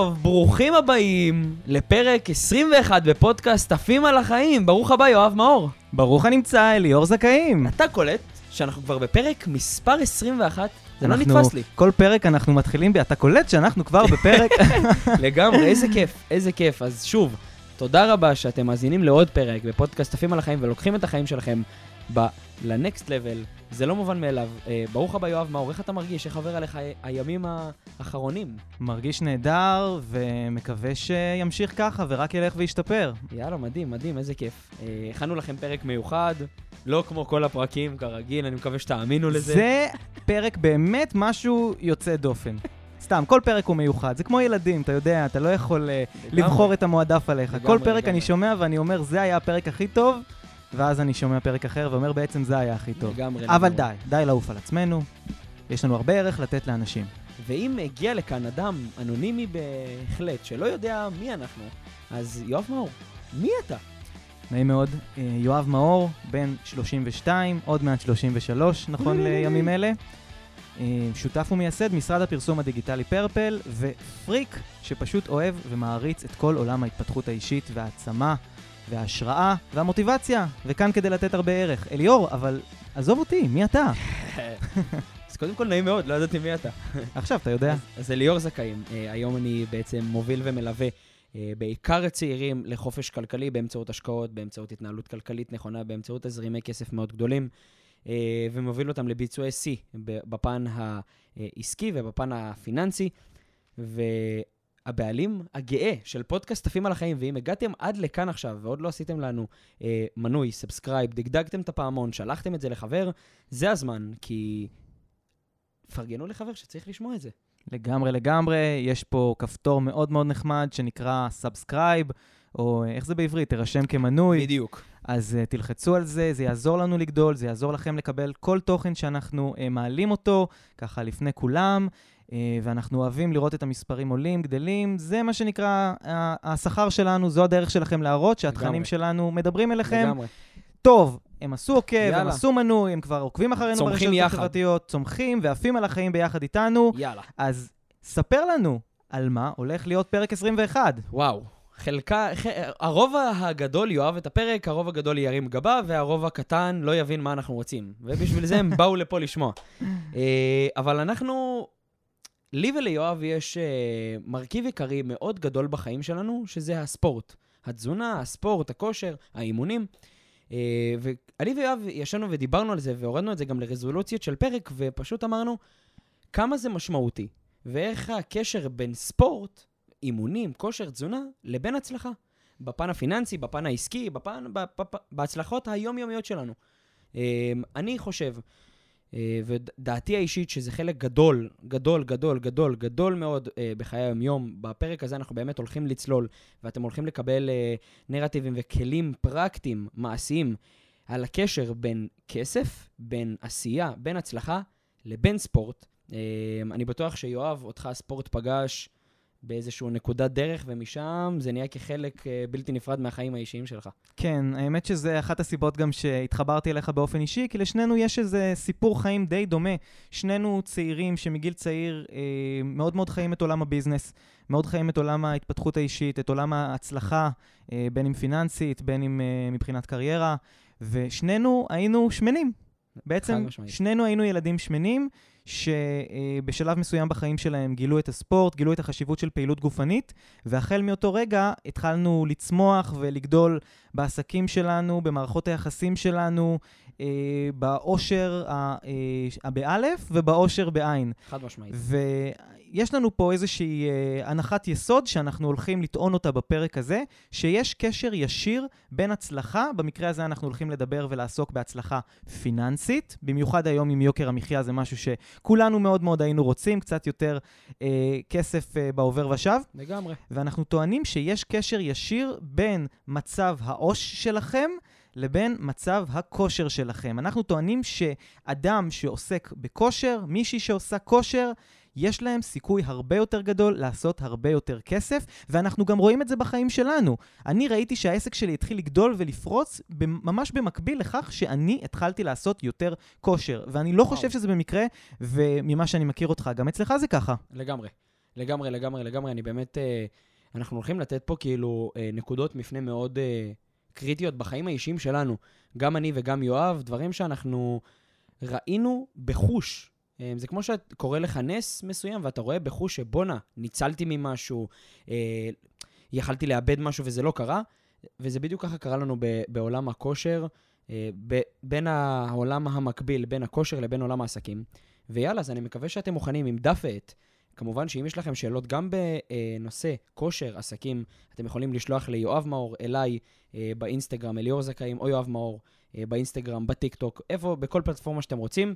טוב, ברוכים הבאים לפרק 21 בפודקאסט עפים על החיים. ברוך הבא, יואב מאור. ברוך הנמצא, אליאור זכאים. אתה קולט שאנחנו כבר בפרק מספר 21? זה לא נתפס לי. כל פרק אנחנו מתחילים ב... אתה קולט שאנחנו כבר בפרק... לגמרי, איזה כיף, איזה כיף. אז שוב, תודה רבה שאתם מאזינים לעוד פרק בפודקאסט עפים על החיים ולוקחים את החיים שלכם ב- לנקסט לבל. זה לא מובן מאליו. אה, ברוך הבא, יואב מאור, איך אתה מרגיש? איך עובר עליך הימים האחרונים? מרגיש נהדר, ומקווה שימשיך ככה ורק ילך וישתפר. יאללה, מדהים, מדהים, איזה כיף. אה, הכנו לכם פרק מיוחד, לא כמו כל הפרקים, כרגיל, אני מקווה שתאמינו לזה. זה פרק באמת משהו יוצא דופן. סתם, כל פרק הוא מיוחד. זה כמו ילדים, אתה יודע, אתה לא יכול אה, לגמרי. לבחור את המועדף עליך. כל פרק. אני שומע ואני אומר, זה היה הפרק הכי טוב, ואז אני שומע פרק אחר ואומר, בעצם זה היה הכי טוב. לגמרי. אבל לגמרי. די, די לעוף על עצמנו. יש לנו הרבה ערך לתת לאנשים. ואם הגיע לכאן אדם אנונימי בהחלט, שלא יודע מי אנחנו, אז יואב מאור, מי אתה? נעים מאוד. אה, יואב מאור, בן 32, עוד מעט 33, נכון לימים אלה. אה, שותף ומייסד משרד הפרסום הדיגיטלי פרפל, ופריק שפשוט אוהב ומעריץ את כל עולם ההתפתחות האישית והעצמה וההשראה והמוטיבציה, וכאן כדי לתת הרבה ערך. אליאור, אבל עזוב אותי, מי אתה? אז קודם כל נעים מאוד, לא ידעתי מי אתה. עכשיו אתה יודע. אז- אז אליאור זכאים, אה, היום אני בעצם מוביל ומלווה אה, בעיקר את צעירים לחופש כלכלי באמצעות השקעות, באמצעות התנהלות כלכלית נכונה, באמצעות תזרימי כסף מאוד גדולים, אה, ומוביל אותם לביצועי שיא בפן העסקי ובפן הפיננסי. והבעלים הגאה של פודקאסט עפים על החיים, ואם הגעתם עד לכאן עכשיו ועוד לא עשיתם לנו אה, מנוי, subscribe, דגדגתם את הפעמון, שלחתם את זה לחבר, זה הזמן, כי פרגנו לחבר שצריך לשמוע את זה. לגמרי לגמרי, יש פה כפתור מאוד מאוד נחמד שנקרא subscribe, או אה, איך זה בעברית? תירשם כמנוי. בדיוק. אז אה, תלחצו על זה, זה יעזור לנו לגדול, זה יעזור לכם לקבל כל תוכן שאנחנו אה, מעלים אותו, ככה לפני כולם, אה, ואנחנו אוהבים לראות את המספרים עולים, גדלים, זה מה שנקרא השכר שלנו, זו הדרך שלכם להראות שהתכנים. שלנו מדברים אליכם. לגמרי. טוב, הם עשו עוקב, הם יאללה. עשו מנוי, הם כבר עוקבים אחרינו ברשתות. החברתיות, צומחים ועפים על החיים ביחד איתנו, יאללה. אז ספר לנו על מה הולך להיות פרק 21. וואו. חלקה, ח... הרוב הגדול יאהב את הפרק, הרוב הגדול ירים גבה, והרוב הקטן לא יבין מה אנחנו רוצים. ובשביל זה הם באו לפה לשמוע. אה, אבל אנחנו, לי וליואב יש אה, מרכיב עיקרי מאוד גדול בחיים שלנו, שזה הספורט. התזונה, הספורט, הכושר, האימונים. אה, ואני ויואב ישבנו ודיברנו על זה, והורדנו את זה גם לרזולוציות של פרק, ופשוט אמרנו כמה זה משמעותי, ואיך הקשר בין ספורט, אימונים, כושר, תזונה, לבין הצלחה. בפן הפיננסי, בפן העסקי, בפן, בפ, בהצלחות היומיומיות שלנו. אה, אני חושב, ודעתי האישית, שזה חלק גדול, גדול, גדול, גדול, גדול מאוד אה, בחיי היום-יום. בפרק הזה אנחנו באמת הולכים לצלול, ואתם הולכים לקבל אה, נרטיבים וכלים פרקטיים, מעשיים, על הקשר בין כסף, בין עשייה, בין הצלחה, לבין ספורט. אה, אני בטוח שיואב, אותך הספורט פגש באיזושהי נקודת דרך, ומשם זה נהיה כחלק אה, בלתי נפרד מהחיים האישיים שלך. כן, האמת שזה אחת הסיבות גם שהתחברתי אליך באופן אישי, כי לשנינו יש איזה סיפור חיים די דומה. שנינו צעירים שמגיל צעיר אה, מאוד מאוד חיים את עולם הביזנס, מאוד חיים את עולם ההתפתחות האישית, את עולם ההצלחה, אה, בין אם פיננסית, בין אם אה, מבחינת קריירה, ושנינו היינו שמנים. בעצם. שנינו היינו ילדים שמנים, שבשלב מסוים בחיים שלהם גילו את הספורט, גילו את החשיבות של פעילות גופנית, והחל מאותו רגע התחלנו לצמוח ולגדול בעסקים שלנו, במערכות היחסים שלנו, אה, באושר אה, הבאלף ובאושר בעין. חד משמעית. ויש לנו פה איזושהי אה, הנחת יסוד שאנחנו הולכים לטעון אותה בפרק הזה, שיש קשר ישיר בין הצלחה, במקרה הזה אנחנו הולכים לדבר ולעסוק בהצלחה פיננסית, במיוחד היום עם יוקר המחיה זה משהו שכולנו מאוד מאוד היינו רוצים, קצת יותר אה, כסף אה, בעובר ושב. לגמרי. ואנחנו טוענים שיש קשר ישיר בין מצב העו"ש שלכם לבין מצב הכושר שלכם. אנחנו טוענים שאדם שעוסק בכושר, מישהי שעושה כושר, יש להם סיכוי הרבה יותר גדול לעשות הרבה יותר כסף, ואנחנו גם רואים את זה בחיים שלנו. אני ראיתי שהעסק שלי התחיל לגדול ולפרוץ ממש במקביל לכך שאני התחלתי לעשות יותר כושר. ואני לא וואו. חושב שזה במקרה, וממה שאני מכיר אותך, גם אצלך זה ככה. לגמרי. לגמרי, לגמרי, לגמרי. אני באמת... אה, אנחנו הולכים לתת פה כאילו אה, נקודות מפנה מאוד אה, קריטיות בחיים האישיים שלנו. גם אני וגם יואב, דברים שאנחנו ראינו בחוש. אה, זה כמו שקורה לך נס מסוים, ואתה רואה בחוש שבואנה, ניצלתי ממשהו, אה, יכלתי לאבד משהו וזה לא קרה, וזה בדיוק ככה קרה לנו בעולם הכושר, אה, בין העולם המקביל, בין הכושר לבין עולם העסקים. ויאללה, אז אני מקווה שאתם מוכנים עם דף ועט. כמובן שאם יש לכם שאלות גם בנושא כושר, עסקים, אתם יכולים לשלוח ליואב מאור, אליי, אה, באינסטגרם, אליאור זכאים, או יואב מאור, באינסטגרם, בטיקטוק, איפה, בכל פלטפורמה שאתם רוצים.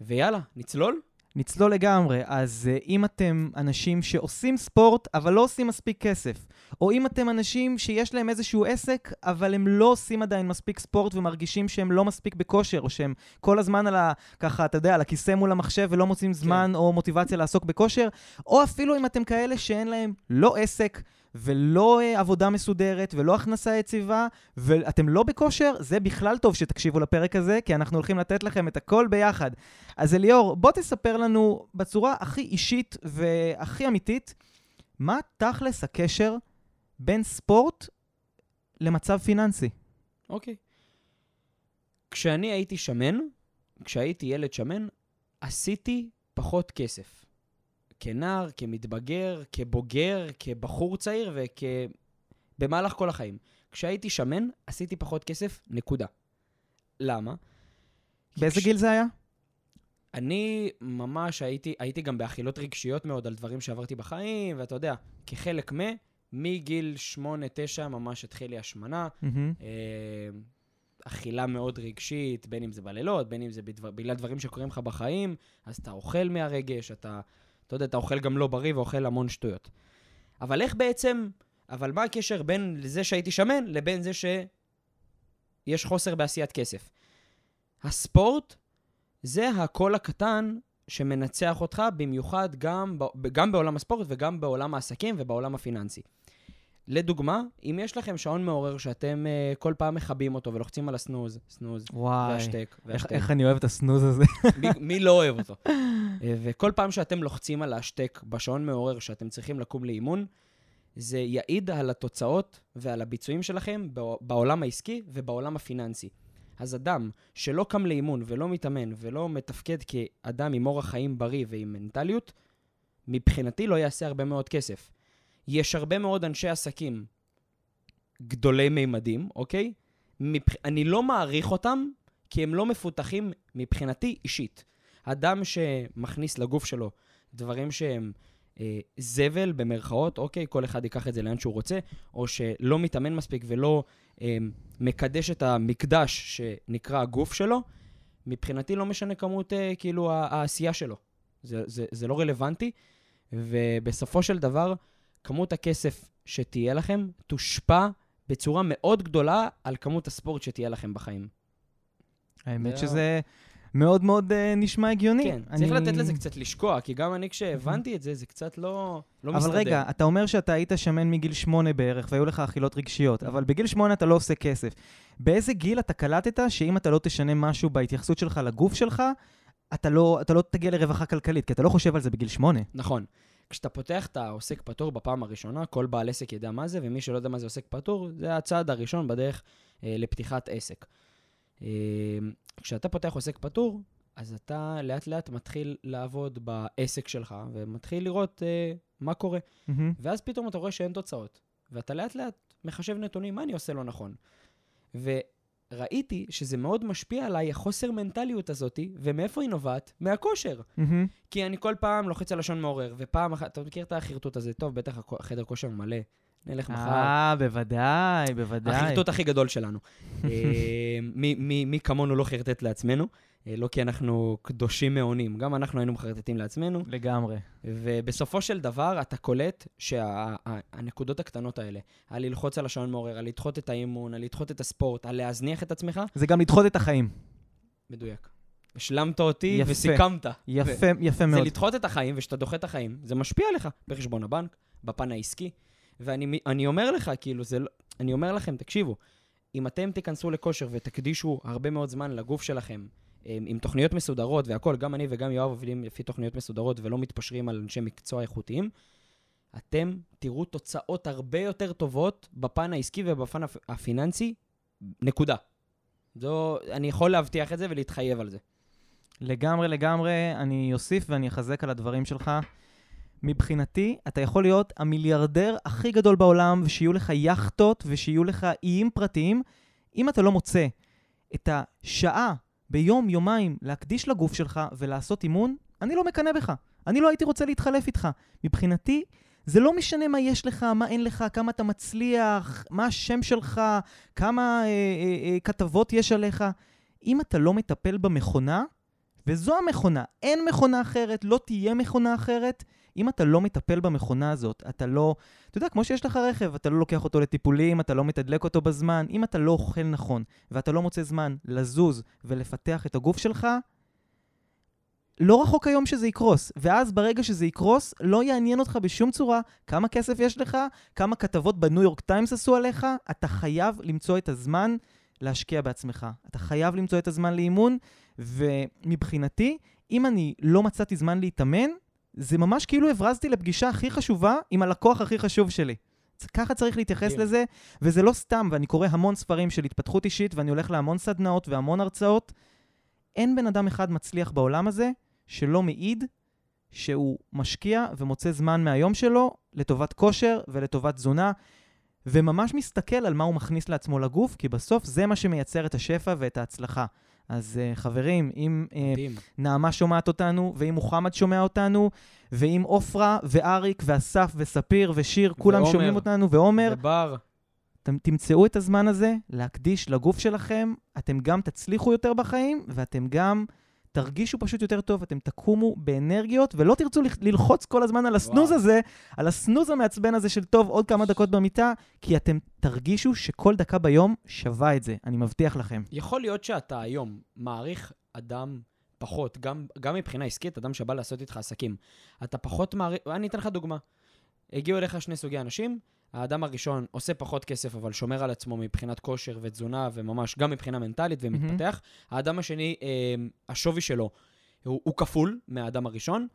ויאללה, נצלול? נצלול לגמרי. אז uh, אם אתם אנשים שעושים ספורט, אבל לא עושים מספיק כסף, או אם אתם אנשים שיש להם איזשהו עסק, אבל הם לא עושים עדיין מספיק ספורט ומרגישים שהם לא מספיק בכושר, או שהם כל הזמן על ה... ככה, אתה יודע, על הכיסא מול המחשב ולא מוצאים זמן כן. או מוטיבציה לעסוק בכושר, או אפילו אם אתם כאלה שאין להם לא עסק, ולא uh, עבודה מסודרת, ולא הכנסה יציבה, ואתם לא בכושר, זה בכלל טוב שתקשיבו לפרק הזה, כי אנחנו הולכים לתת לכם את הכל ביחד. אז אליאור, בוא תספר לנו בצורה הכי אישית והכי אמיתית, מה תכלס הקשר בין ספורט למצב פיננסי? אוקיי. כשאני הייתי שמן, כשהייתי ילד שמן, עשיתי פחות כסף. כנער, כמתבגר, כבוגר, כבחור צעיר וכ... במהלך כל החיים. כשהייתי שמן, עשיתי פחות כסף, נקודה. למה? באיזה כש- גיל זה היה? אני ממש הייתי, הייתי גם באכילות רגשיות מאוד על דברים שעברתי בחיים, ואתה יודע, כחלק מ... מגיל 8-9 ממש התחיל לי השמנה. מהמם. אה, אכילה מאוד רגשית, בין אם זה בלילות, בין אם זה בדבר, בגלל דברים שקורים לך בחיים, אז אתה אוכל מהרגש, אתה, אתה יודע, אתה אוכל גם לא בריא ואוכל המון שטויות. אבל איך בעצם, אבל מה הקשר בין זה שהייתי שמן לבין זה שיש חוסר בעשיית כסף? הספורט זה הקול הקטן שמנצח אותך, במיוחד גם, גם בעולם הספורט וגם בעולם העסקים ובעולם הפיננסי. לדוגמה, אם יש לכם שעון מעורר שאתם uh, כל פעם מכבים אותו ולוחצים על הסנוז, סנוז, וואי, והשתק, איך, והשתק, איך אני אוהב את הסנוז הזה. מי, מי לא אוהב אותו? אה, וכל פעם שאתם לוחצים על ההשתק בשעון מעורר שאתם צריכים לקום לאימון, זה יעיד על התוצאות ועל הביצועים שלכם בע- בעולם העסקי ובעולם הפיננסי. אז אדם שלא קם לאימון ולא מתאמן ולא מתפקד כאדם עם אורח חיים בריא ועם מנטליות, מבחינתי לא יעשה הרבה מאוד כסף. יש הרבה מאוד אנשי עסקים גדולי מימדים, אוקיי? מבח... אני לא מעריך אותם כי הם לא מפותחים מבחינתי אישית. אדם שמכניס לגוף שלו דברים שהם אה, זבל במרכאות, אוקיי, כל אחד ייקח את זה לאן שהוא רוצה, או שלא מתאמן מספיק ולא אה, מקדש את המקדש שנקרא הגוף שלו, מבחינתי לא משנה כמות, אה, כאילו, העשייה שלו. זה, זה, זה לא רלוונטי, ובסופו של דבר, כמות הכסף שתהיה לכם תושפע בצורה מאוד גדולה על כמות הספורט שתהיה לכם בחיים. האמת זה- שזה מאוד מאוד uh, נשמע הגיוני. כן, צריך לתת לזה קצת לשקוע, כי גם אני כשהבנתי את זה, זה קצת לא, לא אבל מסתדר. רגע, אתה אומר שאתה היית שמן מגיל שמונה בערך, והיו לך אכילות רגשיות, אבל בגיל שמונה אתה לא עושה כסף. באיזה גיל אתה קלטת שאם אתה לא תשנה משהו בהתייחסות שלך לגוף שלך, אתה לא, אתה לא תגיע לרווחה כלכלית, כי אתה לא חושב על זה בגיל שמונה. נכון. כשאתה פותח את העוסק פטור בפעם הראשונה, כל בעל עסק ידע מה זה, ומי שלא יודע מה זה עוסק פטור, זה הצעד הראשון בדרך אה, לפתיחת עסק. אה, כשאתה פותח עוסק פטור, אז אתה לאט לאט מתחיל לעבוד בעסק שלך, ומתחיל לראות אה, מה קורה. מהמם. ואז פתאום אתה רואה שאין תוצאות. ואתה לאט לאט מחשב נתונים, מה אני עושה לא נכון. וראיתי שזה מאוד משפיע עליי, החוסר מנטליות הזאתי, ומאיפה היא נובעת? מהכושר. מהמם. כי אני כל פעם לוחץ על לשון מעורר, ופעם אחת, אתה מכיר את החרטוט הזה? טוב, בטח החדר כושר מלא. נלך מחר. אה, בוודאי, בוודאי. החרטוט הכי גדול שלנו. אה, מי- כמונו לא חרטט לעצמנו? אה, לא כי אנחנו קדושים מעונים, גם אנחנו היינו מחרטטים לעצמנו. לגמרי. ובסופו של דבר, אתה קולט שהנקודות הקטנות האלה, על ללחוץ על השעון מעורר, על לדחות את האימון, על לדחות את הספורט, על להזניח את עצמך, זה גם לדחות את החיים. מדויק. השלמת אותי יפה. וסיכמת. יפה, יפה זה מאוד. לדחות את החיים, וכשאתה דוחה את החיים, זה משפיע עליך בחשבון הבנק, בפן העסקי. ואני אני אומר לך, כאילו, זה לא... אני אומר לכם, תקשיבו, אם אתם תיכנסו לכושר ותקדישו הרבה מאוד זמן לגוף שלכם, עם, עם תוכניות מסודרות והכול, גם אני וגם יואב עובדים לפי תוכניות מסודרות ולא מתפשרים על אנשי מקצוע איכותיים, אתם תראו תוצאות הרבה יותר טובות בפן העסקי ובפן הפ- הפיננסי, נקודה. זו, אני יכול להבטיח את זה ולהתחייב על זה. לגמרי, לגמרי, אני אוסיף ואני אחזק על הדברים שלך. מבחינתי, אתה יכול להיות המיליארדר הכי גדול בעולם, ושיהיו לך יכטות ושיהיו לך איים פרטיים. אם אתה לא מוצא את השעה ביום, יומיים, להקדיש לגוף שלך ולעשות אימון, אני לא מקנא בך. אני לא הייתי רוצה להתחלף איתך. מבחינתי, זה לא משנה מה יש לך, מה אין לך, כמה אתה מצליח, מה השם שלך, כמה אה, אה, אה, כתבות יש עליך. אם אתה לא מטפל במכונה, וזו המכונה, אין מכונה אחרת, לא תהיה מכונה אחרת. אם אתה לא מטפל במכונה הזאת, אתה לא... אתה יודע, כמו שיש לך רכב, אתה לא לוקח אותו לטיפולים, אתה לא מתדלק אותו בזמן, אם אתה לא אוכל נכון, ואתה לא מוצא זמן לזוז ולפתח את הגוף שלך, לא רחוק היום שזה יקרוס. ואז ברגע שזה יקרוס, לא יעניין אותך בשום צורה כמה כסף יש לך, כמה כתבות בניו יורק טיימס עשו עליך, אתה חייב למצוא את הזמן להשקיע בעצמך. אתה חייב למצוא את הזמן לאימון, ומבחינתי, אם אני לא מצאתי זמן להתאמן, זה ממש כאילו הברזתי לפגישה הכי חשובה עם הלקוח הכי חשוב שלי. ככה צריך להתייחס מדהים. לזה, וזה לא סתם, ואני קורא המון ספרים של התפתחות אישית, ואני הולך להמון סדנאות והמון הרצאות. אין בן אדם אחד מצליח בעולם הזה שלא מעיד שהוא משקיע ומוצא זמן מהיום שלו לטובת כושר ולטובת תזונה, וממש מסתכל על מה הוא מכניס לעצמו לגוף, כי בסוף זה מה שמייצר את השפע ואת ההצלחה. אז uh, חברים, אם uh. נעמה שומעת אותנו, ואם מוחמד שומע אותנו, ואם עופרה ואריק ואסף וספיר ושיר, כולם ועומר. שומעים אותנו, ועומר, ובר, אתם תמצאו את הזמן הזה להקדיש לגוף שלכם, אתם גם תצליחו יותר בחיים, ואתם גם תרגישו פשוט יותר טוב, אתם תקומו באנרגיות, ולא תרצו לח- ללחוץ כל הזמן על הסנוז וואו. הזה, על הסנוז המעצבן הזה של טוב, עוד כמה דקות במיטה, כי אתם תרגישו שכל דקה ביום שווה את זה, אני מבטיח לכם. יכול להיות שאתה היום מעריך אדם פחות, גם, גם מבחינה עסקית, אדם שבא לעשות איתך עסקים. אתה פחות מעריך, אני אתן לך דוגמה. הגיעו אליך שני סוגי אנשים, האדם הראשון עושה פחות כסף, אבל שומר על עצמו מבחינת כושר ותזונה, וממש גם מבחינה מנטלית ומתפתח. האדם השני, אה, השווי שלו הוא, הוא כפול מהאדם הראשון,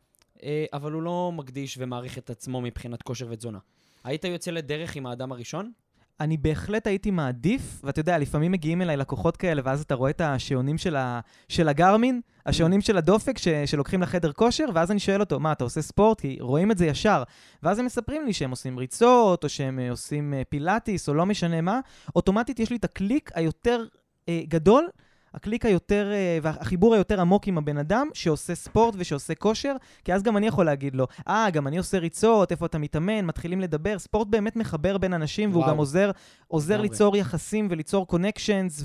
אה, אבל הוא לא מקדיש ומעריך את עצמו מבחינת כושר ותזונה. היית יוצא לדרך עם האדם הראשון? אני בהחלט הייתי מעדיף, ואתה יודע, לפעמים מגיעים אליי לקוחות כאלה, ואז אתה רואה את השעונים של, ה, של הגרמין, השעונים של הדופק ש, שלוקחים לחדר כושר, ואז אני שואל אותו, מה, אתה עושה ספורט? כי רואים את זה ישר. ואז הם מספרים לי שהם עושים ריצות, או שהם אה, עושים אה, פילאטיס, או לא משנה מה. אוטומטית יש לי את הקליק היותר אה, גדול, הקליק היותר, אה, והחיבור היותר עמוק עם הבן אדם שעושה ספורט ושעושה כושר, כי אז גם אני יכול להגיד לו, אה, גם אני עושה ריצות, איפה אתה מתאמן, מתחילים לדבר. ספורט באמת מחבר בין אנשים, והוא וואו. גם עוזר, עוזר. ליצור יחסים וליצור קונקשנס,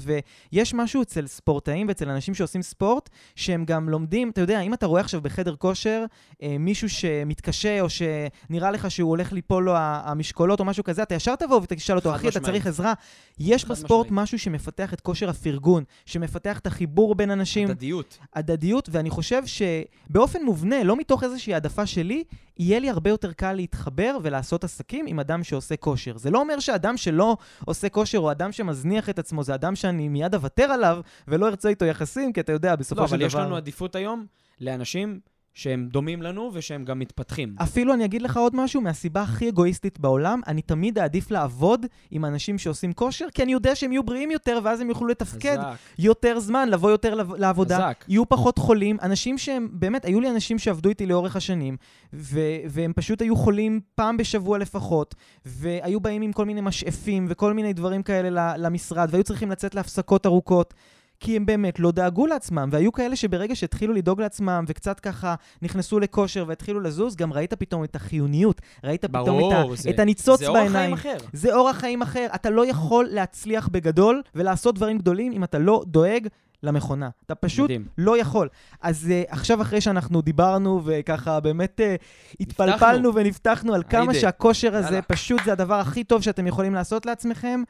ויש משהו אצל ספורטאים ואצל אנשים שעושים ספורט, שהם גם לומדים, אתה יודע, אם אתה רואה עכשיו בחדר כושר אה, מישהו שמתקשה, או שנראה לך שהוא הולך ליפול לו המשקולות או משהו כזה, אתה ישר תבוא ותשאל אותו, אחי, אתה. צריך עזרה? יש בספורט. משהו שמפתח את כושר הפרגון, שמפתח את החיבור בין אנשים, הדדיות. הדדיות, ואני חושב שבאופן מובנה, לא מתוך איזושהי העדפה שלי, יהיה לי הרבה יותר קל להתחבר ולעשות עסקים עם אדם שעושה כושר. זה לא אומר שאדם שלא עושה כושר או אדם שמזניח את עצמו, זה אדם שאני מיד אוותר עליו ולא ארצה איתו יחסים, כי אתה יודע, בסופו לא, של אבל דבר... יש לנו עדיפות היום לאנשים שהם דומים לנו ושהם גם מתפתחים. אפילו אני אגיד לך עוד משהו, מהסיבה הכי אגואיסטית בעולם, אני תמיד אעדיף לעבוד עם אנשים שעושים כושר, כי אני יודע שהם יהיו בריאים יותר, ואז הם יוכלו לתפקד חזק, יותר זמן, לבוא יותר לעבודה, חזק. יהיו פחות חולים, אנשים שהם, באמת, היו לי אנשים שעבדו איתי לאורך השנים, ו- והם פשוט היו חולים פעם בשבוע לפחות, והיו באים עם כל מיני משאפים וכל מיני דברים כאלה למשרד, והיו צריכים לצאת להפסקות ארוכות. כי הם באמת לא דאגו לעצמם, והיו כאלה שברגע שהתחילו לדאוג לעצמם וקצת ככה נכנסו לכושר והתחילו לזוז, גם ראית פתאום את החיוניות, ראית פתאום את, ה- ברור, זה- את הניצוץ זה אורח חיים בעיניים. אחר. זה אורח חיים אחר. אתה לא יכול להצליח בגדול ולעשות דברים גדולים אם אתה לא דואג למכונה. אתה פשוט מדהים. לא יכול. אז uh, עכשיו, אחרי שאנחנו דיברנו וככה באמת uh, התפלפלנו ונפתחנו על כמה. שהכושר הזה יאללה. פשוט זה הדבר הכי טוב שאתם יכולים לעשות לעצמכם,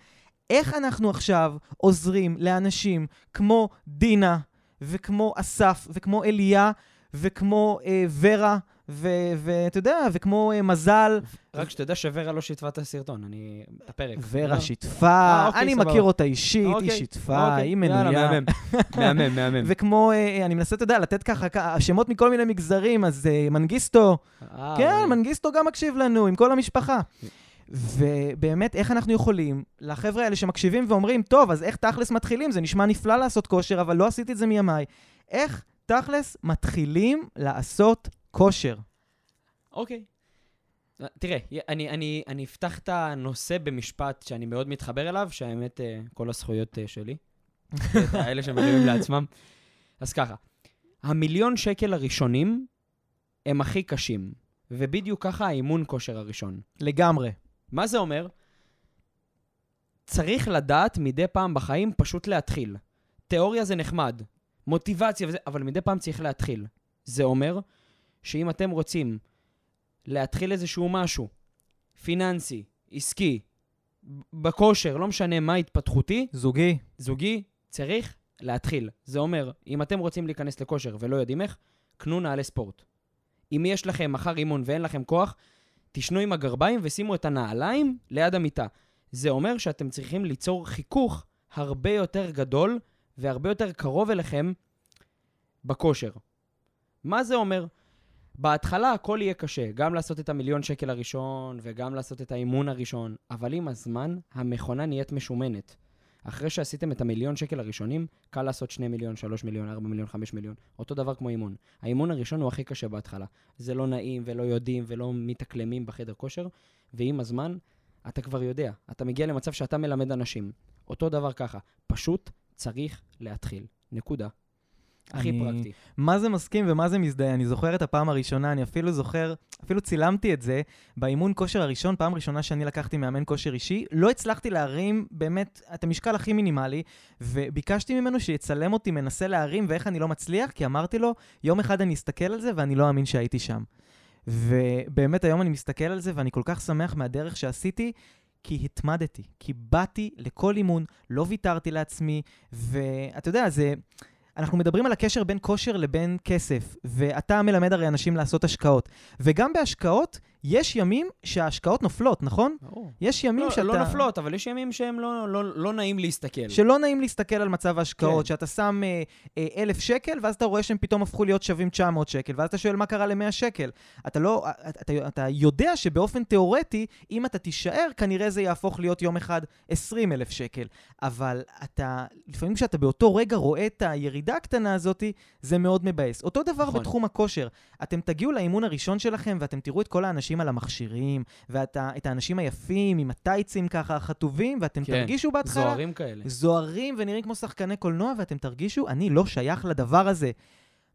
איך אנחנו עכשיו עוזרים לאנשים כמו דינה וכמו אסף וכמו אליה וכמו uh, ורה ואתה יודע, וכמו אה, מזל, רק שתדע שוורה לא שיתפה את הסרטון, אני... את הפרק. ורה לא? שיתפה, אה, אוקיי, אני סבבה. מכיר אותה אישית, היא אוקיי, שיתפה, אוקיי, היא יאללה, מנויה. מהמם, מהמם, מהמם. וכמו, אה, אני מנסה, אתה יודע, לתת ככה שמות מכל מיני מגזרים, אז אה, מנגיסטו, אה, כן, אבל- מנגיסטו גם מקשיב לנו, עם כל המשפחה. ובאמת, איך אנחנו יכולים, לחבר'ה האלה שמקשיבים ואומרים, טוב, אז איך תכלס מתחילים? זה נשמע נפלא לעשות כושר, אבל לא עשיתי את זה מימיי. איך תכלס מתחילים לעשות כושר? אוקיי. תראה, אני, אני, אני אפתח את הנושא במשפט שאני מאוד מתחבר אליו, שהאמת, אה, כל הזכויות אה, שלי. את האלה שמרימים לעצמם. אז ככה, המיליון שקל הראשונים הם הכי קשים, ובדיוק ככה האימון כושר הראשון. לגמרי. מה זה אומר? צריך לדעת מדי פעם בחיים פשוט להתחיל. תיאוריה זה נחמד, מוטיבציה וזה, אבל מדי פעם צריך להתחיל. זה אומר שאם אתם רוצים להתחיל איזשהו משהו, פיננסי, עסקי, בכושר, לא משנה מה התפתחותי, זוגי. זוגי, צריך להתחיל. זה אומר, אם אתם רוצים להיכנס לכושר ולא יודעים איך, קנו נעלי ספורט. אם יש לכם מחר אימון ואין לכם כוח, תשנו עם הגרביים ושימו את הנעליים ליד המיטה. זה אומר שאתם צריכים ליצור חיכוך הרבה יותר גדול והרבה יותר קרוב אליכם בכושר. מה זה אומר? בהתחלה הכל יהיה קשה, גם לעשות את המיליון שקל הראשון וגם לעשות את האימון הראשון, אבל עם הזמן המכונה נהיית משומנת. אחרי שעשיתם את המיליון שקל הראשונים, קל לעשות 2 מיליון, 3 מיליון, 4 מיליון, 5 מיליון. אותו דבר כמו אימון. האימון הראשון הוא הכי קשה בהתחלה. זה לא נעים ולא יודעים ולא מתאקלמים בחדר כושר, ועם הזמן אתה כבר יודע. אתה מגיע למצב שאתה מלמד אנשים. אותו דבר ככה, פשוט צריך להתחיל. נקודה. הכי אני- פרקטי. מה זה מסכים ומה זה מזדהה. אני זוכר את הפעם הראשונה, אני אפילו זוכר, אפילו צילמתי את זה, באימון כושר הראשון, פעם ראשונה שאני לקחתי מאמן כושר אישי, לא הצלחתי להרים באמת את המשקל הכי מינימלי, וביקשתי ממנו שיצלם אותי מנסה להרים ואיך אני לא מצליח, כי אמרתי לו, יום אחד אני אסתכל על זה ואני לא אאמין שהייתי שם. ובאמת היום אני מסתכל על זה ואני כל כך שמח מהדרך שעשיתי. כי התמדתי, כי באתי לכל אימון, לא ויתרתי לעצמי, ואתה יודע, זה... אנחנו מדברים על הקשר בין כושר לבין כסף, ואתה מלמד הרי אנשים לעשות השקעות. וגם בהשקעות, יש ימים שההשקעות נופלות, נכון? ברור. יש ימים לא, שאתה... לא נופלות, אבל יש ימים שהם לא, לא, לא נעים להסתכל. שלא נעים להסתכל על מצב ההשקעות, כן. שאתה שם אה, אה, אלף שקל, ואז אתה רואה שהם פתאום הפכו להיות שווים 900 שקל, ואז אתה שואל מה קרה ל-100 שקל. אתה לא, אתה, אתה, יודע שבאופן תיאורטי, אם אתה תישאר, כנראה זה יהפוך להיות יום אחד 20 אלף שקל. אבל אתה, לפעמים כשאתה באותו רגע רואה את הירידה הקטנה הזאת, זה מאוד מבאס. אותו דבר נכון. בתחום הכושר. אתם תגיעו לאימון הראשון שלכם, ואתם תראו את כל האנשים על המכשירים, ואת האנשים היפים עם הטייצים ככה, החטובים, ואתם כן. תרגישו בהתחלה... זוהרים כאלה. זוהרים ונראים כמו שחקני קולנוע, ואתם תרגישו, אני לא שייך לדבר הזה.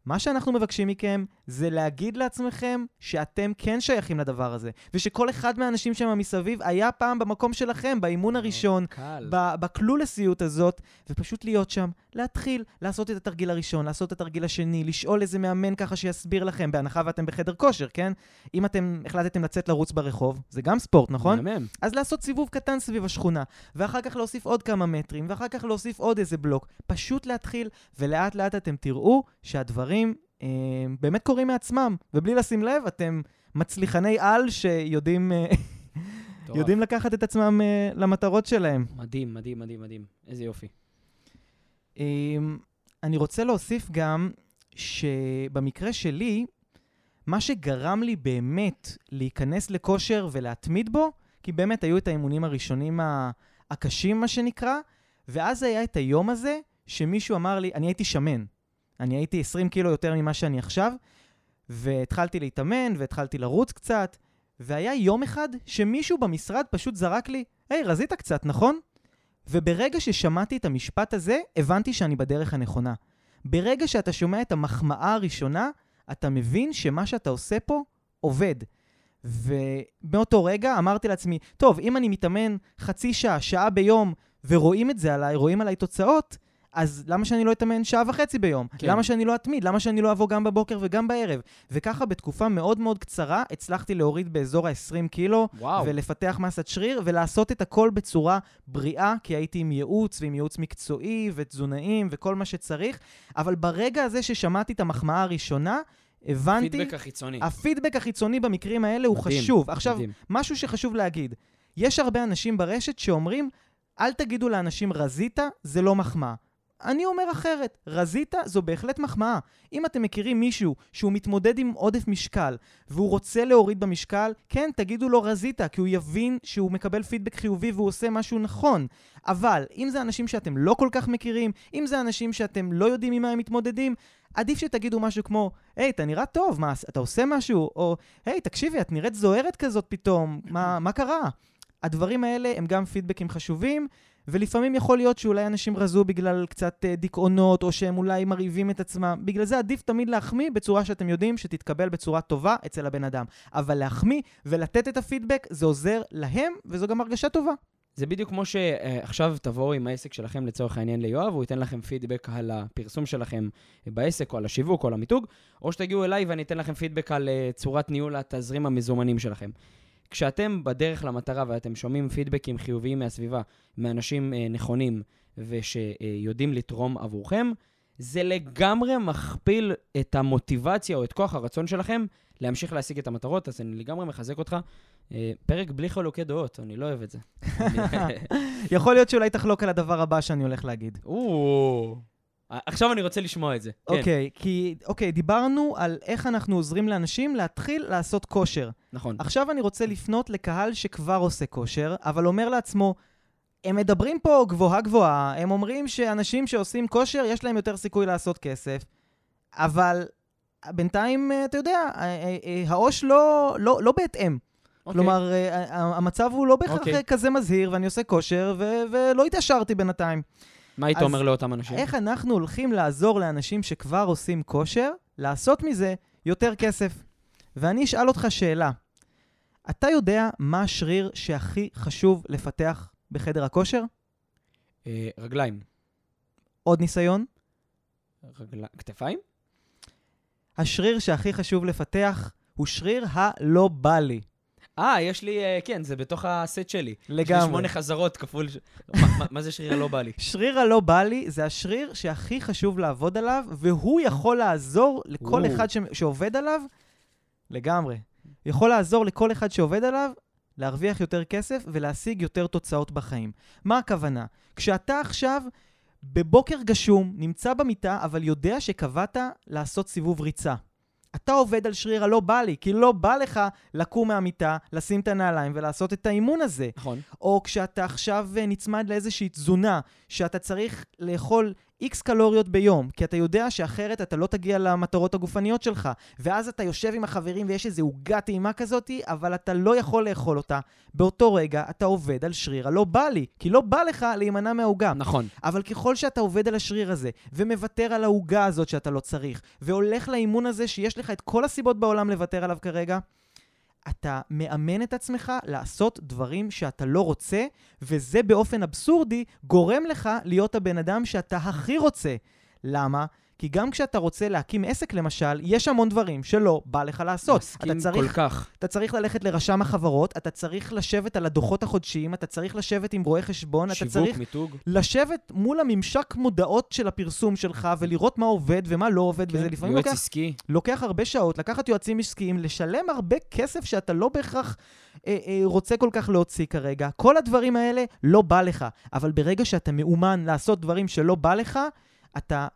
מה שאנחנו מבקשים מכם זה להגיד לעצמכם שאתם כן שייכים לדבר הזה, ושכל אחד מהאנשים שם מסביב היה פעם במקום שלכם, באימון הראשון, קל. ב- בקלולסיות הזאת, ופשוט להיות שם, להתחיל, לעשות את התרגיל הראשון, לעשות את התרגיל השני, לשאול איזה מאמן ככה שיסביר לכם, בהנחה ואתם בחדר כושר, כן? אם אתם החלטתם לצאת לרוץ ברחוב, זה גם ספורט, נכון? מהמם. אז לעשות סיבוב קטן סביב השכונה, ואחר כך להוסיף עוד כמה מטרים, ואחר כך להוסיף עוד איזה בלוק. פשוט להתחיל, ולאט לאט אתם תראו שהדברים אה, באמת קורים מעצמם, ובלי לשים לב, אתם מצליחני על שיודעים אה, מטורף. יודעים לקחת את עצמם אה, למטרות שלהם. מדהים, מדהים, מדהים, מדהים. איזה יופי. אה, אני רוצה להוסיף גם שבמקרה שלי, מה שגרם לי באמת להיכנס לכושר ולהתמיד בו, כי באמת היו את האימונים הראשונים הקשים, מה שנקרא, ואז היה את היום הזה שמישהו אמר לי, אני הייתי שמן. אני הייתי 20 קילו יותר ממה שאני עכשיו, והתחלתי להתאמן, והתחלתי לרוץ קצת, והיה יום אחד שמישהו במשרד פשוט זרק לי, היי, רזית קצת, נכון? וברגע ששמעתי את המשפט הזה, הבנתי שאני בדרך הנכונה. ברגע שאתה שומע את המחמאה הראשונה, אתה מבין שמה שאתה עושה פה עובד. ומאותו רגע אמרתי לעצמי, טוב, אם אני מתאמן חצי שעה, שעה ביום, ורואים את זה עליי, רואים עליי תוצאות, אז למה שאני לא אתאמן שעה וחצי ביום? כן. למה שאני לא אתמיד? למה שאני לא אבוא גם בבוקר וגם בערב? וככה בתקופה מאוד מאוד קצרה הצלחתי להוריד באזור ה-20 קילו, וואו. ולפתח מסת שריר, ולעשות את הכל בצורה בריאה, כי הייתי עם ייעוץ, ועם ייעוץ מקצועי, ותזונאים, וכל מה שצריך. אבל ברגע הזה ששמעתי את המחמאה הראשונה, הבנתי, פידבק החיצוני. הפידבק החיצוני במקרים האלה הוא מדהים, חשוב. עכשיו, מדהים. משהו שחשוב להגיד, יש הרבה אנשים ברשת שאומרים, אל תגידו לאנשים רזית, זה לא מחמאה. אני אומר אחרת, רזית זו בהחלט מחמאה. אם אתם מכירים מישהו שהוא מתמודד עם עודף משקל והוא רוצה להוריד במשקל, כן, תגידו לו רזית, כי הוא יבין שהוא מקבל פידבק חיובי והוא עושה משהו נכון. אבל אם זה אנשים שאתם לא כל כך מכירים, אם זה אנשים שאתם לא יודעים עם מה הם מתמודדים, עדיף שתגידו משהו כמו, היי, אתה נראה טוב, מה, אתה עושה משהו? או, היי, תקשיבי, את נראית זוהרת כזאת פתאום, מה, מה קרה? הדברים האלה הם גם פידבקים חשובים, ולפעמים יכול להיות שאולי אנשים רזו בגלל קצת אה, דיכאונות, או שהם אולי מרהיבים את עצמם. בגלל זה עדיף תמיד להחמיא בצורה שאתם יודעים שתתקבל בצורה טובה אצל הבן אדם. אבל להחמיא ולתת את הפידבק, זה עוזר להם, וזו גם הרגשה טובה. זה בדיוק כמו שעכשיו תבואו עם העסק שלכם לצורך העניין ליואב, הוא ייתן לכם פידבק על הפרסום שלכם בעסק, או על השיווק, או על המיתוג, או שתגיעו אליי ואני אתן לכם פידבק על אה, צורת ניהול התזרים המזומנים שלכם. כשאתם בדרך למטרה ואתם שומעים פידבקים חיוביים מהסביבה, מאנשים אה, נכונים ושיודעים לתרום עבורכם, זה לגמרי מכפיל את המוטיבציה או את כוח הרצון שלכם להמשיך להשיג את המטרות, אז אני לגמרי מחזק אותך. אה, פרק בלי חילוקי דעות, אני לא אוהב את זה. יכול להיות שאולי תחלוק על הדבר הבא שאני הולך להגיד. או, עכשיו אני רוצה לשמוע את זה. כן, אוקיי, כי, אוקיי, דיברנו על איך אנחנו עוזרים לאנשים להתחיל לעשות כושר. נכון. עכשיו אני רוצה לפנות לקהל שכבר עושה כושר, אבל אומר לעצמו, הם מדברים פה גבוהה גבוהה, הם אומרים שאנשים שעושים כושר, יש להם יותר סיכוי לעשות כסף, אבל בינתיים, אה, אתה יודע, אה, אה, העו"ש לא, לא, לא בהתאם. אוקיי. כלומר, המצב הוא לא בהכרח אוקיי. אה, כזה מזהיר, ואני עושה כושר, ו- ולא התעשרתי בינתיים. מה היית אומר לאותם אנשים? איך אנחנו הולכים לעזור לאנשים שכבר עושים כושר, לעשות מזה יותר כסף? ואני אשאל אותך שאלה. אתה יודע מה השריר שהכי חשוב לפתח בחדר הכושר? אה, רגליים. עוד ניסיון? רגליים. כתפיים? השריר שהכי חשוב לפתח הוא שריר הלא בא לי. אה, יש לי, אה, כן, זה בתוך הסט שלי. יש לי לגמרי. שמונה חזרות כפול... מה- זה שריר הלא בא לי? שריר הלא בא לי זה השריר שהכי חשוב לעבוד עליו, והוא יכול לעזור לכל. אחד ש... שעובד עליו, לגמרי. יכול לעזור לכל אחד שעובד עליו להרוויח יותר כסף ולהשיג יותר תוצאות בחיים. מה הכוונה? כשאתה עכשיו בבוקר גשום, נמצא במיטה, אבל יודע שקבעת לעשות סיבוב ריצה. אתה עובד על שריר הלא בא לי, כי לא בא לך לקום מהמיטה, לשים את הנעליים ולעשות את האימון הזה. נכון. או כשאתה עכשיו אה, נצמד לאיזושהי תזונה, שאתה צריך לאכול איקס קלוריות ביום, כי אתה יודע שאחרת אתה לא תגיע למטרות הגופניות שלך, ואז אתה יושב עם החברים ויש איזו עוגה טעימה כזאתי, אבל אתה לא יכול לאכול אותה. באותו רגע אתה עובד על שריר הלא בא לי, כי לא בא לך להימנע מהעוגה. נכון. אבל ככל שאתה עובד על השריר הזה, ומוותר על העוגה הזאת שאתה לא צריך, והולך לאימון הזה שיש לך את כל הסיבות בעולם לוותר עליו כרגע, אתה מאמן את עצמך לעשות דברים שאתה לא רוצה, וזה באופן אבסורדי גורם לך להיות הבן אדם שאתה הכי רוצה. למה? כי גם כשאתה רוצה להקים עסק למשל, יש המון דברים שלא בא לך לעשות. אתה מסכים צריך כל כך. אתה צריך ללכת לרשם החברות, אתה צריך לשבת על הדוחות החודשיים, אתה צריך לשבת עם רואה חשבון, אתה שיווק, צריך מיתוג. לשבת מול הממשק מודעות של הפרסום שלך ולראות מה עובד ומה לא עובד, וזה כן, לפעמים יועץ לוקח, עסקי. לוקח הרבה שעות, לקחת יועצים עסקיים, לשלם הרבה כסף שאתה לא בהכרח אה, אה, רוצה כל כך להוציא כרגע. כל הדברים האלה לא בא לך, אבל ברגע שאתה מאומן לעשות דברים שלא בא לך, אתה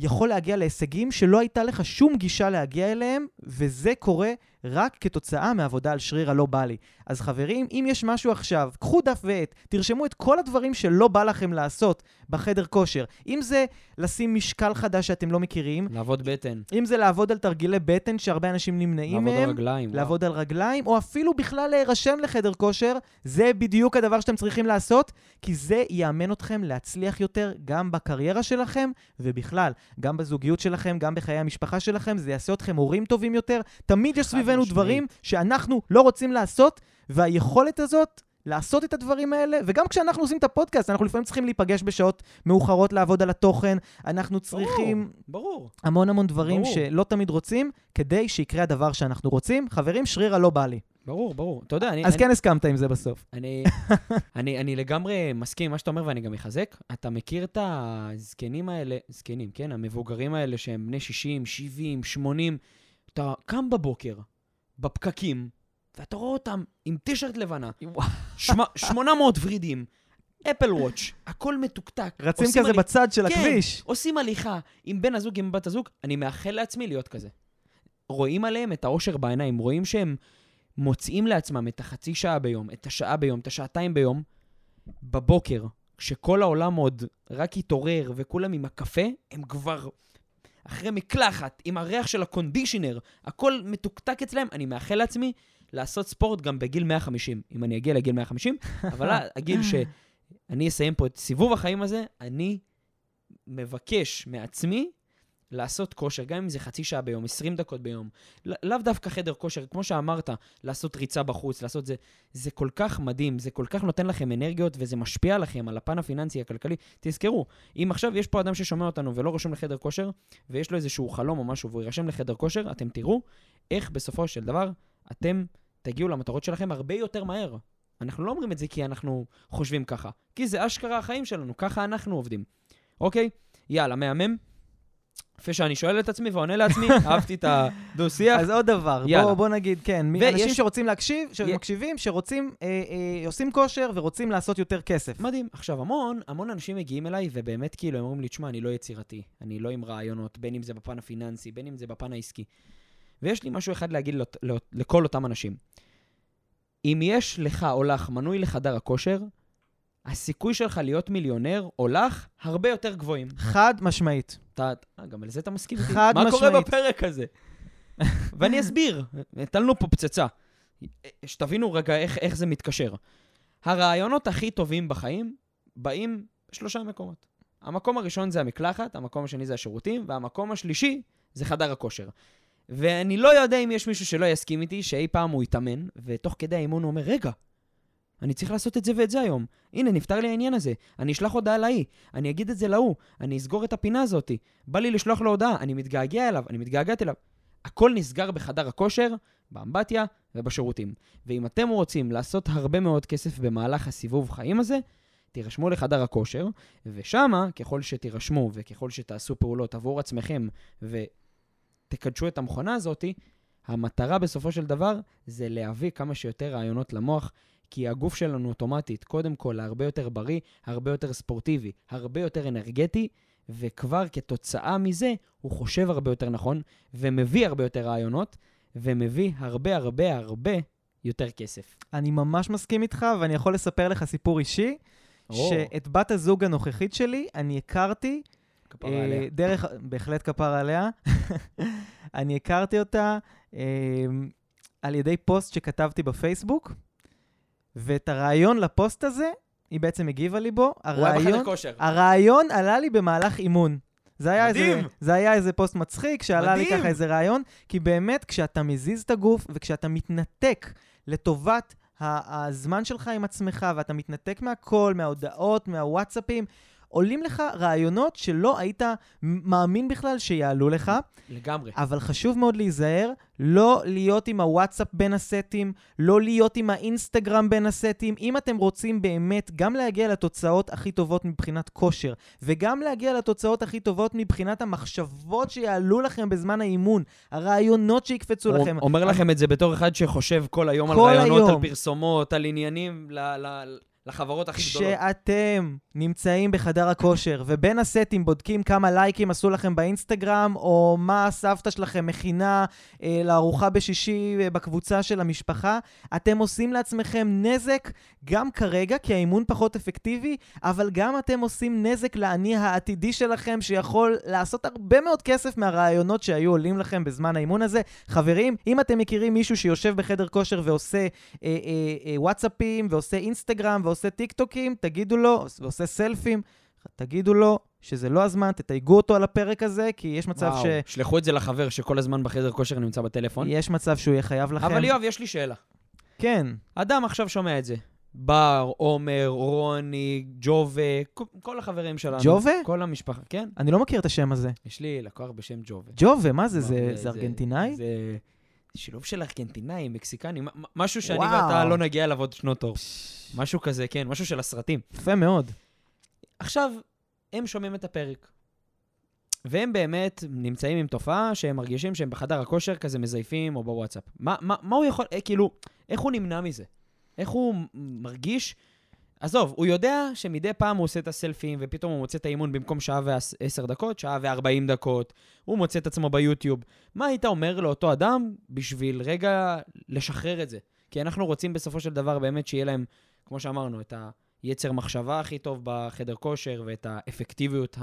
יכול להגיע להישגים שלא הייתה לך שום גישה להגיע אליהם, וזה קורה רק כתוצאה מעבודה על שריר הלא בא לי. אז חברים, אם יש משהו עכשיו, קחו דף ועט, תרשמו את כל הדברים שלא בא לכם לעשות בחדר כושר. אם זה לשים משקל חדש שאתם לא מכירים, לעבוד בטן. אם זה לעבוד על תרגילי בטן שהרבה אנשים נמנעים לעבוד על מהם, רגליים. וואו. לעבוד על רגליים, או אפילו בכלל להירשם לחדר כושר, זה בדיוק הדבר שאתם צריכים לעשות, כי זה יאמן אתכם להצליח יותר גם בקריירה שלכם, ובכלל, גם בזוגיות שלכם, גם בחיי המשפחה שלכם, זה יעשה אתכם הורים טובים יותר. תמיד יש סביבנו משמעית. דברים שאנחנו לא רוצים לעשות, והיכולת הזאת... לעשות את הדברים האלה, וגם כשאנחנו עושים את הפודקאסט, אנחנו לפעמים צריכים להיפגש בשעות מאוחרות לעבוד על התוכן, אנחנו צריכים ברור. המון המון דברים ברור. שלא תמיד רוצים, כדי שיקרה הדבר שאנחנו רוצים. חברים, שריר הלא בא לי. ברור, ברור. אתה יודע, אני... אז אני- כן הסכמת עם זה בסוף. אני, אני, אני לגמרי מסכים עם מה שאתה אומר ואני גם מחזק. אתה מכיר את הזקנים האלה, זקנים, כן? המבוגרים האלה שהם בני 60, 70, 80, אתה קם בבוקר, בפקקים, ואתה רואה אותם עם טישרט לבנה, שמ- 800 ורידים, אפל וואץ', הכל מתוקתק. רצים כזה הלי- בצד של כן. הכביש. עושים הליכה עם בן הזוג, עם בת הזוג, אני מאחל לעצמי להיות כזה. רואים עליהם את האושר בעיניים, רואים שהם מוצאים לעצמם את החצי שעה ביום, את השעה ביום, את השעתיים ביום, בבוקר, כשכל העולם עוד רק התעורר וכולם עם הקפה, הם כבר אחרי מקלחת, עם הריח של הקונדישנר, הכל מתוקתק אצלהם. אני מאחל לעצמי לעשות ספורט גם בגיל 150, אם אני אגיע לגיל 150, אבל הגיל שאני אסיים פה את סיבוב החיים הזה, אני מבקש מעצמי לעשות כושר, גם אם זה חצי שעה ביום, 20 דקות ביום. לא- לאו דווקא חדר כושר, כמו שאמרת, לעשות ריצה בחוץ, לעשות זה. זה כל כך מדהים, זה כל כך נותן לכם אנרגיות, וזה משפיע לכם על הפן הפיננסי, הכלכלי. תזכרו, אם עכשיו יש פה אדם ששומע אותנו ולא רשום לחדר כושר, ויש לו איזשהו חלום או משהו, והוא יירשם לחדר כושר, אתם תראו איך בסופו של דבר אתם תגיעו למטרות שלכם הרבה יותר מהר. אנחנו לא אומרים את זה כי אנחנו חושבים ככה, כי זה אשכרה החיים שלנו, ככה אנחנו עובדים. אוקיי? יאללה, מהמם. יפה שאני שואל את עצמי ועונה לעצמי, אהבתי את הדו-שיח. אז עוד דבר. בוא, בוא נגיד, כן, ויש- אנשים שרוצים להקשיב, שמקשיבים, שרוצים, אה, אה, עושים כושר ורוצים לעשות יותר כסף. מדהים. עכשיו, המון, המון אנשים מגיעים אליי, ובאמת כאילו, הם אומרים לי, תשמע, אני לא יצירתי, אני לא עם רעיונות, בין אם זה בפן הפיננסי, בין אם זה בפן העסקי. ויש לי משהו אחד להגיד לכל אותם אנשים. אם יש לך או לך מנוי לחדר הכושר, הסיכוי שלך להיות מיליונר או לך הרבה יותר גבוהים. חד משמעית. אתה, אה, גם על זה אתה מסכים איתי? חד מה קורה משמעית. בפרק הזה? ואני אסביר, הטלנו פה פצצה. שתבינו רגע איך, איך זה מתקשר. הרעיונות הכי טובים בחיים באים בשלושה מקומות. המקום הראשון זה המקלחת, המקום השני זה השירותים, והמקום השלישי זה חדר הכושר. ואני לא יודע אם יש מישהו שלא יסכים איתי שאי פעם הוא יתאמן, ותוך כדי האימון הוא אומר, רגע, אני צריך לעשות את זה ואת זה היום. הנה, נפתר לי העניין הזה. אני אשלח הודעה להיא, אני אגיד את זה להוא, אני אסגור את הפינה הזאתי. בא לי לשלוח לו הודעה, אני מתגעגע אליו, אני מתגעגעת אליו. הכל נסגר בחדר הכושר, באמבטיה ובשירותים. ואם אתם רוצים לעשות הרבה מאוד כסף במהלך הסיבוב חיים הזה, תירשמו לחדר הכושר, ושמה, ככל שתירשמו וככל שתעשו פעולות עבור עצמכם ותקדשו את המכונה הזאתי, המטרה בסופו של דבר זה להביא כמה שיותר רעיונות למוח, כי הגוף שלנו אוטומטית, קודם כל, הרבה יותר בריא, הרבה יותר ספורטיבי, הרבה יותר אנרגטי, וכבר כתוצאה מזה הוא חושב הרבה יותר נכון, ומביא הרבה יותר רעיונות, ומביא הרבה הרבה הרבה יותר כסף. אני ממש מסכים איתך, ואני יכול לספר לך סיפור אישי, שאת בת הזוג הנוכחית שלי, אני הכרתי כפרה אה, עליה. דרך, בהחלט כפרה עליה. אני הכרתי אותה אה, על ידי פוסט שכתבתי בפייסבוק, ואת הרעיון לפוסט הזה, היא בעצם הגיבה לי בו. הרעיון. הרעיון עלה לי במהלך אימון. זה היה, איזה. זה היה איזה פוסט מצחיק, שעלה לי מדהים. ככה איזה רעיון, כי באמת, כשאתה מזיז את הגוף וכשאתה מתנתק לטובת הזמן שלך עם עצמך, ואתה מתנתק מהכל, מההודעות, מהוואטסאפים, עולים לך רעיונות שלא היית מאמין בכלל שיעלו לך, לגמרי. אבל חשוב מאוד להיזהר, לא להיות עם הוואטסאפ בין הסטים, לא להיות עם האינסטגרם בין הסטים. אם אתם רוצים באמת גם להגיע לתוצאות הכי טובות מבחינת כושר, וגם להגיע לתוצאות הכי טובות מבחינת המחשבות שיעלו לכם בזמן האימון, הרעיונות שיקפצו הוא לכם. אומר לכם את זה בתור אחד שחושב כל היום על כל רעיונות, על היום. פרסומות, על עניינים ל- ל- לחברות הכי גדולות. כשאתם נמצאים בחדר הכושר ובין הסטים בודקים כמה לייקים עשו לכם באינסטגרם, או מה הסבתא שלכם מכינה אה, לארוחה בשישי אה, בקבוצה של המשפחה, אתם עושים לעצמכם נזק גם כרגע, כי האימון פחות אפקטיבי, אבל גם אתם עושים נזק לאני העתידי שלכם, שיכול לעשות הרבה מאוד כסף מהרעיונות שהיו עולים לכם בזמן האימון הזה. חברים, אם אתם מכירים מישהו שיושב בחדר כושר ועושה אה, אה, אה, וואטסאפים, ועושה אינסטגרם, ועושה טיק טוקים, תגידו לו, ועושה סלפים, תגידו לו שזה לא הזמן, תתייגו אותו על הפרק הזה, כי יש מצב וואו, שלחו את זה לחבר שכל הזמן בחדר כושר נמצא בטלפון. יש מצב שהוא יהיה חייב לכם. אבל יואב, יש לי שאלה. כן, אדם עכשיו שומע את זה. בר, עומר, רוני, ג'ובה, כל- החברים שלנו. ג'ובה? כל המשפחה, כן. אני לא מכיר את השם הזה. יש לי לקוח בשם ג'ובה. ג'ובה, מה זה? זה, וואו, זה ארגנטינאי? זה שילוב של ארגנטינאי, מקסיקני, מ- מ- משהו שאני וואו. ואתה לא נגיע אליו עוד שנות אור. משהו כזה, כן, משהו של הסרטים. יפה מאוד. עכשיו, הם שומעים את הפרק. והם באמת נמצאים עם תופעה שהם מרגישים שהם בחדר הכושר כזה מזייפים או בוואטסאפ. מה, מה, מה הוא יכול, אה, כאילו, איך הוא נמנע מזה? איך הוא מרגיש... עזוב, הוא יודע שמדי פעם הוא עושה את הסלפים, ופתאום הוא מוצא את האימון במקום שעה ועשר דקות, שעה וארבעים דקות, הוא מוצא את עצמו ביוטיוב. מה היית אומר לאותו אדם בשביל רגע לשחרר את זה? כי אנחנו רוצים בסופו של דבר באמת שיהיה להם, כמו שאמרנו, את היצר מחשבה הכי טוב בחדר כושר, ואת האפקטיביות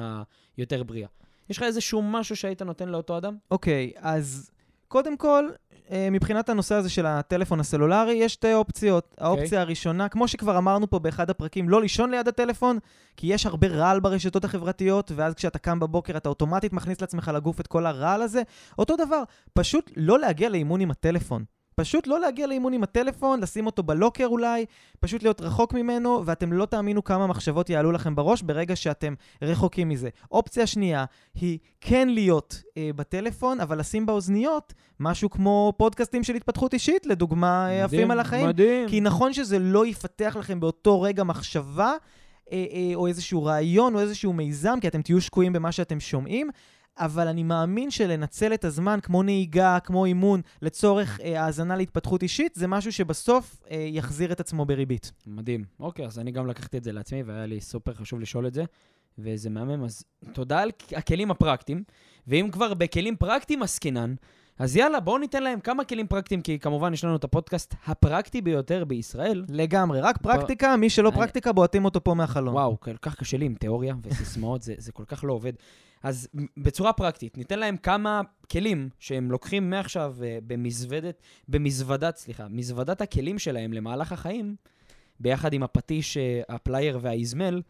היותר בריאה. יש לך איזשהו משהו שהיית נותן לאותו אדם? אוקיי, okay, אז קודם כל, אה, מבחינת הנושא הזה של הטלפון הסלולרי, יש שתי אופציות. Okay. אוקיי. האופציה הראשונה, כמו שכבר אמרנו פה באחד הפרקים, לא לישון ליד הטלפון, כי יש הרבה רעל ברשתות החברתיות, ואז כשאתה קם בבוקר אתה אוטומטית מכניס לעצמך לגוף את כל הרעל הזה. אותו דבר, פשוט לא להגיע לאימון עם הטלפון. פשוט לא להגיע לאימון עם הטלפון, לשים אותו בלוקר אולי, פשוט להיות רחוק ממנו, ואתם לא תאמינו כמה מחשבות יעלו לכם בראש ברגע שאתם רחוקים מזה. אופציה שנייה היא כן להיות אה, בטלפון, אבל לשים באוזניות משהו כמו פודקאסטים של התפתחות אישית, לדוגמה, מדהים, עפים על החיים. מדהים. כי נכון שזה לא יפתח לכם באותו רגע מחשבה, אה, אה, או איזשהו רעיון, או איזשהו מיזם, כי אתם תהיו שקועים במה שאתם שומעים, אבל אני מאמין שלנצל את הזמן, כמו נהיגה, כמו אימון, לצורך אה, האזנה להתפתחות אישית, זה משהו שבסוף אה, יחזיר את עצמו בריבית. מדהים. אוקיי, אז אני גם לקחתי את זה לעצמי, והיה לי סופר חשוב לשאול את זה, וזה מהמם. אז תודה על הכלים הפרקטיים, ואם כבר בכלים פרקטיים עסקינן, אז יאללה, בואו ניתן להם כמה כלים פרקטיים, כי כמובן יש לנו את הפודקאסט הפרקטי ביותר בישראל. לגמרי, רק פרקטיקה, מי שלא אני... פרקטיקה, בועטים אותו פה מהחלום. וואו, כל כך קשה לי עם תיאוריה וסיסמאות, זה, זה כל כך לא עובד. אז בצורה פרקטית, ניתן להם כמה כלים שהם לוקחים מעכשיו אה, במזוודת, במזוודת, סליחה, מזוודת הכלים שלהם למהלך החיים, ביחד עם הפטיש, אה, הפלייר והאיזמל,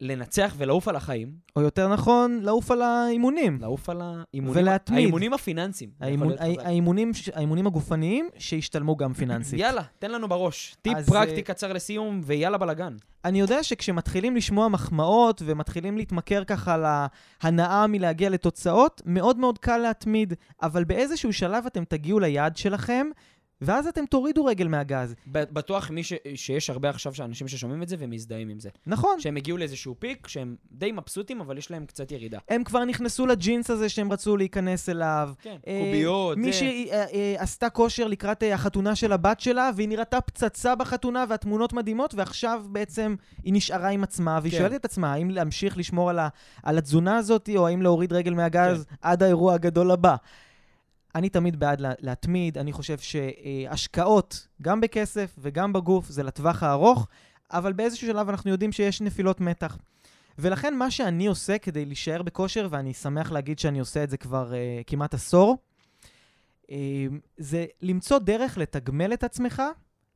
לנצח ולעוף על החיים. או יותר נכון, לעוף על האימונים. לעוף על האימונים. ולהתמיד. האימונים הפיננסיים. האימון, האימונים, האימונים הגופניים שהשתלמו גם פיננסית. יאללה, תן לנו בראש. טיפ פרקטי אה, קצר לסיום, ויאללה בלאגן. אני יודע שכשמתחילים לשמוע מחמאות ומתחילים להתמכר ככה להנאה מלהגיע לתוצאות, מאוד מאוד קל להתמיד, אבל באיזשהו שלב אתם תגיעו ליעד שלכם, ואז אתם תורידו רגל מהגז. בטוח מי ש... שיש הרבה עכשיו אנשים ששומעים את זה ומזדהים עם זה. נכון. שהם הגיעו לאיזשהו פיק, שהם די מבסוטים, אבל יש להם קצת ירידה. הם כבר נכנסו לג'ינס הזה שהם רצו להיכנס אליו. כן, אה, קוביות. מי שעשתה אה, אה, כושר לקראת אה, החתונה של הבת שלה, והיא נראתה פצצה בחתונה והתמונות מדהימות, ועכשיו בעצם היא נשארה עם עצמה, והיא כן. שואלת את עצמה האם להמשיך לשמור על, ה... על התזונה הזאת, או האם להוריד רגל מהגז כן. עד האירוע הגדול הבא. אני תמיד בעד לה, להתמיד, אני חושב שהשקעות, גם בכסף וגם בגוף, זה לטווח הארוך, אבל באיזשהו שלב אנחנו יודעים שיש נפילות מתח. ולכן מה שאני עושה כדי להישאר בכושר, ואני שמח להגיד שאני עושה את זה כבר uh, כמעט עשור, uh, זה למצוא דרך לתגמל את עצמך,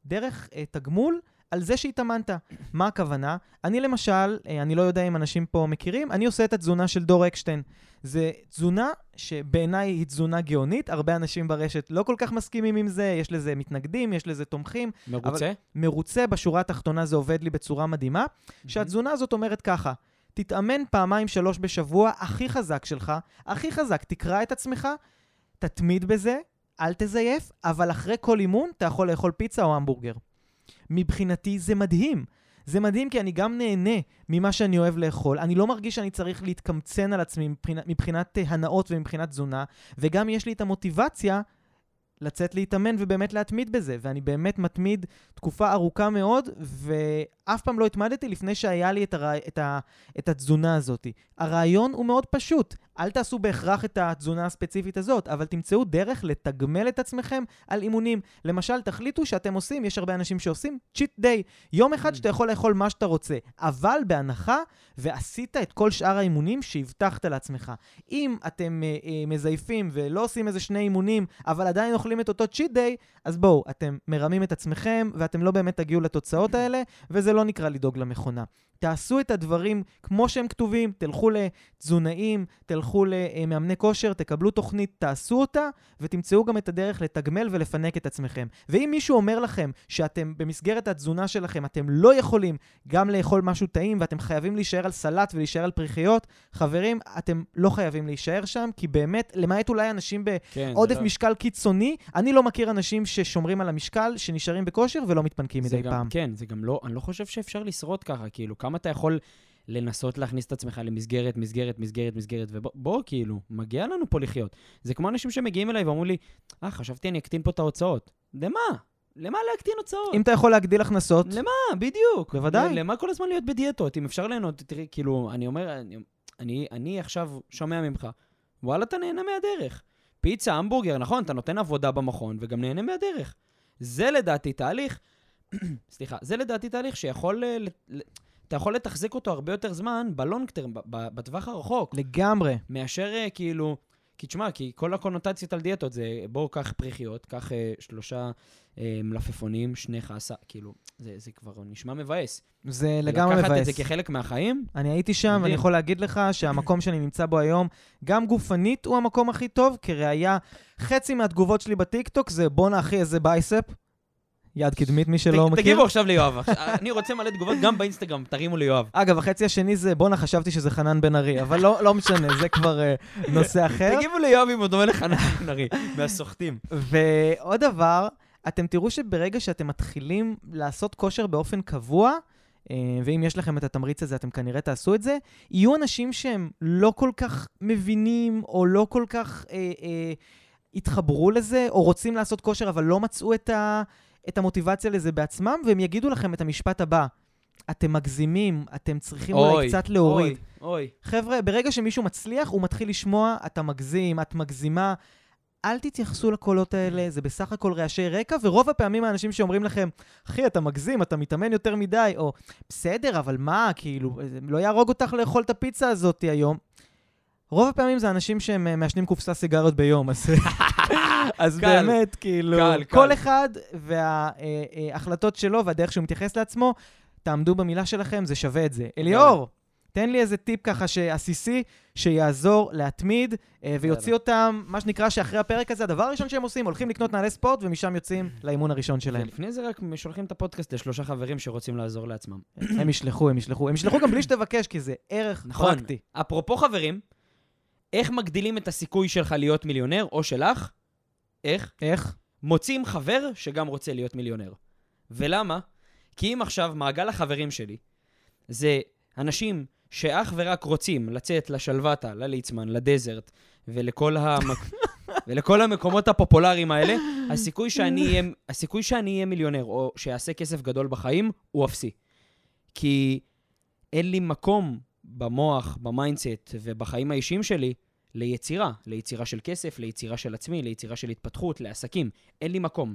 דרך uh, תגמול, על זה שהתאמנת. מה הכוונה? אני למשל, אני לא יודע אם אנשים פה מכירים, אני עושה את התזונה של דור אקשטיין. זה תזונה שבעיניי היא תזונה גאונית, הרבה אנשים ברשת לא כל כך מסכימים עם זה, יש לזה מתנגדים, יש לזה תומכים. מרוצה? מרוצה, בשורה התחתונה זה עובד לי בצורה מדהימה, mm-hmm. שהתזונה הזאת אומרת ככה, תתאמן פעמיים שלוש בשבוע, הכי חזק שלך, הכי חזק, תקרא את עצמך, תתמיד בזה, אל תזייף, אבל אחרי כל אימון אתה יכול לאכול פיצה או המבורגר. מבחינתי זה מדהים. זה מדהים כי אני גם נהנה ממה שאני אוהב לאכול. אני לא מרגיש שאני צריך להתקמצן על עצמי מבחינת, מבחינת הנאות ומבחינת תזונה, וגם יש לי את המוטיבציה לצאת להתאמן ובאמת להתמיד בזה. ואני באמת מתמיד תקופה ארוכה מאוד, ואף פעם לא התמדתי לפני שהיה לי את, הרע... את, ה... את התזונה הזאת. הרעיון הוא מאוד פשוט. אל תעשו בהכרח את התזונה הספציפית הזאת, אבל תמצאו דרך לתגמל את עצמכם על אימונים. למשל, תחליטו שאתם עושים, יש הרבה אנשים שעושים צ'יט דיי. יום אחד mm. שאתה יכול לאכול מה שאתה רוצה, אבל בהנחה ועשית את כל שאר האימונים שהבטחת לעצמך. אם אתם אה, אה, מזייפים ולא עושים איזה שני אימונים, אבל עדיין אוכלים את אותו צ'יט דיי, אז בואו, אתם מרמים את עצמכם ואתם לא באמת תגיעו לתוצאות האלה, וזה לא נקרא לדאוג למכונה. תעשו את הדברים כמו שהם כתובים, תלכו לתזונאים, תלכו למאמני כושר, תקבלו תוכנית, תעשו אותה, ותמצאו גם את הדרך לתגמל ולפנק את עצמכם. ואם מישהו אומר לכם שאתם במסגרת התזונה שלכם, אתם לא יכולים גם לאכול משהו טעים, ואתם חייבים להישאר על סלט ולהישאר על פריחיות, חברים, אתם לא חייבים להישאר שם, כי באמת, למעט אולי אנשים כן, בעודף כן, משקל לא... אני לא מכיר אנשים ששומרים על המשקל, שנשארים בכושר ולא מתפנקים מדי גם, פעם. כן, זה גם לא, אני לא חושב שאפשר לשרוד ככה, כאילו, כמה אתה יכול לנסות להכניס את עצמך למסגרת, מסגרת, מסגרת, מסגרת, ובוא, כאילו, מגיע לנו פה לחיות. זה כמו אנשים שמגיעים אליי ואומרים לי, אה, חשבתי אני אקטין פה את ההוצאות. למה? למה להקטין הוצאות? אם אתה יכול להגדיל הכנסות. למה? בדיוק. בוודאי. למה כל הזמן להיות בדיאטות? אם אפשר ליהנות, תראי, כאילו, אני אומר, אני, אני, אני עכשיו שומע ממך, וואלה, אתה נהנה מהדרך. פיצה, המבורגר, נכון, אתה נותן עבודה במכון וגם נהנה מהדרך. זה לדעתי תהליך, סליחה, זה לדעתי תהליך שיכול, אה, אתה יכול לתחזק אותו הרבה יותר זמן בלונג טרם, בטווח הרחוק. לגמרי. מאשר אה, כאילו, כי תשמע, כי כל הקונוטציות על דיאטות זה, בואו, קח פריחיות, קח אה, שלושה אה, מלפפונים, שני חסה, כאילו, זה, זה כבר נשמע מבאס. זה לגמרי מבאס. לקחת את זה כחלק מהחיים? אני הייתי שם, ואני יכול להגיד לך שהמקום שאני נמצא בו היום, גם גופנית הוא המקום הכי טוב, כראיה, חצי מהתגובות שלי בטיקטוק זה בואנה אחי איזה biceps. יד קדמית, מי שלא מכיר. תגיבו עכשיו ליואב. אני רוצה מלא תגובות גם באינסטגרם, תרימו ליואב. אגב, החצי השני זה, בואנה, חשבתי שזה חנן בן ארי, אבל לא, לא משנה, זה כבר אה, נושא אחר. תגיבו ליואב אם הוא דומה לחנן בן ארי, מהסוחטים. ועוד דבר, אתם תראו שברגע שאתם מתחילים לעשות כושר באופן קבוע, אה, ואם יש לכם את התמריץ הזה, אתם כנראה תעשו את זה, יהיו אנשים שהם לא כל כך מבינים, או לא כל כך אה, אה, התחברו לזה, או רוצים לעשות כושר, אבל לא מצאו את, ה, את המוטיבציה לזה בעצמם, והם יגידו לכם את המשפט הבא. אתם מגזימים, אתם צריכים אוי, אולי קצת להוריד. אוי, אוי. חבר'ה, ברגע שמישהו מצליח, הוא מתחיל לשמוע, אתה מגזים, את מגזימה. אל תתייחסו לקולות האלה, זה בסך הכל רעשי רקע, ורוב הפעמים האנשים שאומרים לכם, אחי, אתה מגזים, אתה מתאמן יותר מדי, או בסדר, אבל מה, כאילו, לא יהרוג אותך לאכול את הפיצה הזאת היום. רוב הפעמים זה אנשים שהם אה, מעשנים קופסה סיגריות ביום, אז, אז קל, באמת, כאילו, קל, כל קל. אחד וההחלטות אה, אה, שלו והדרך שהוא מתייחס לעצמו, תעמדו במילה שלכם, זה שווה את זה. אליאור, תן לי איזה טיפ ככה שעסיסי, שיעזור להתמיד, אה, ויוציא אותם, מה שנקרא שאחרי הפרק הזה, הדבר הראשון שהם עושים, הולכים לקנות נעלי ספורט, ומשם יוצאים לאימון הראשון שלהם. לפני זה רק שולחים את הפודקאסט לשלושה חברים שרוצים לעזור לעצמם. הם ישלחו, הם ישלחו. הם ישלחו גם בלי שתבקש, כי זה ערך נכון. פרקטי. אפרופו חברים, איך מגדילים את הסיכוי שלך להיות מיליונר, או שלך? איך? איך? מוצאים חבר שגם רוצה להיות מיליונר. ולמה? כי אם עכשיו מעגל החברים שלי זה אנשים שאך ורק רוצים לצאת לשלוותה, לליצמן, לדזרט ולכל, המק... ולכל המקומות הפופולריים האלה, הסיכוי שאני אהיה, הסיכוי שאני אהיה מיליונר או שיעשה כסף גדול בחיים הוא אפסי. כי אין לי מקום במוח, ב mindset ובחיים האישיים שלי ליצירה. ליצירה של כסף, ליצירה של עצמי, ליצירה של התפתחות, לעסקים. אין לי מקום.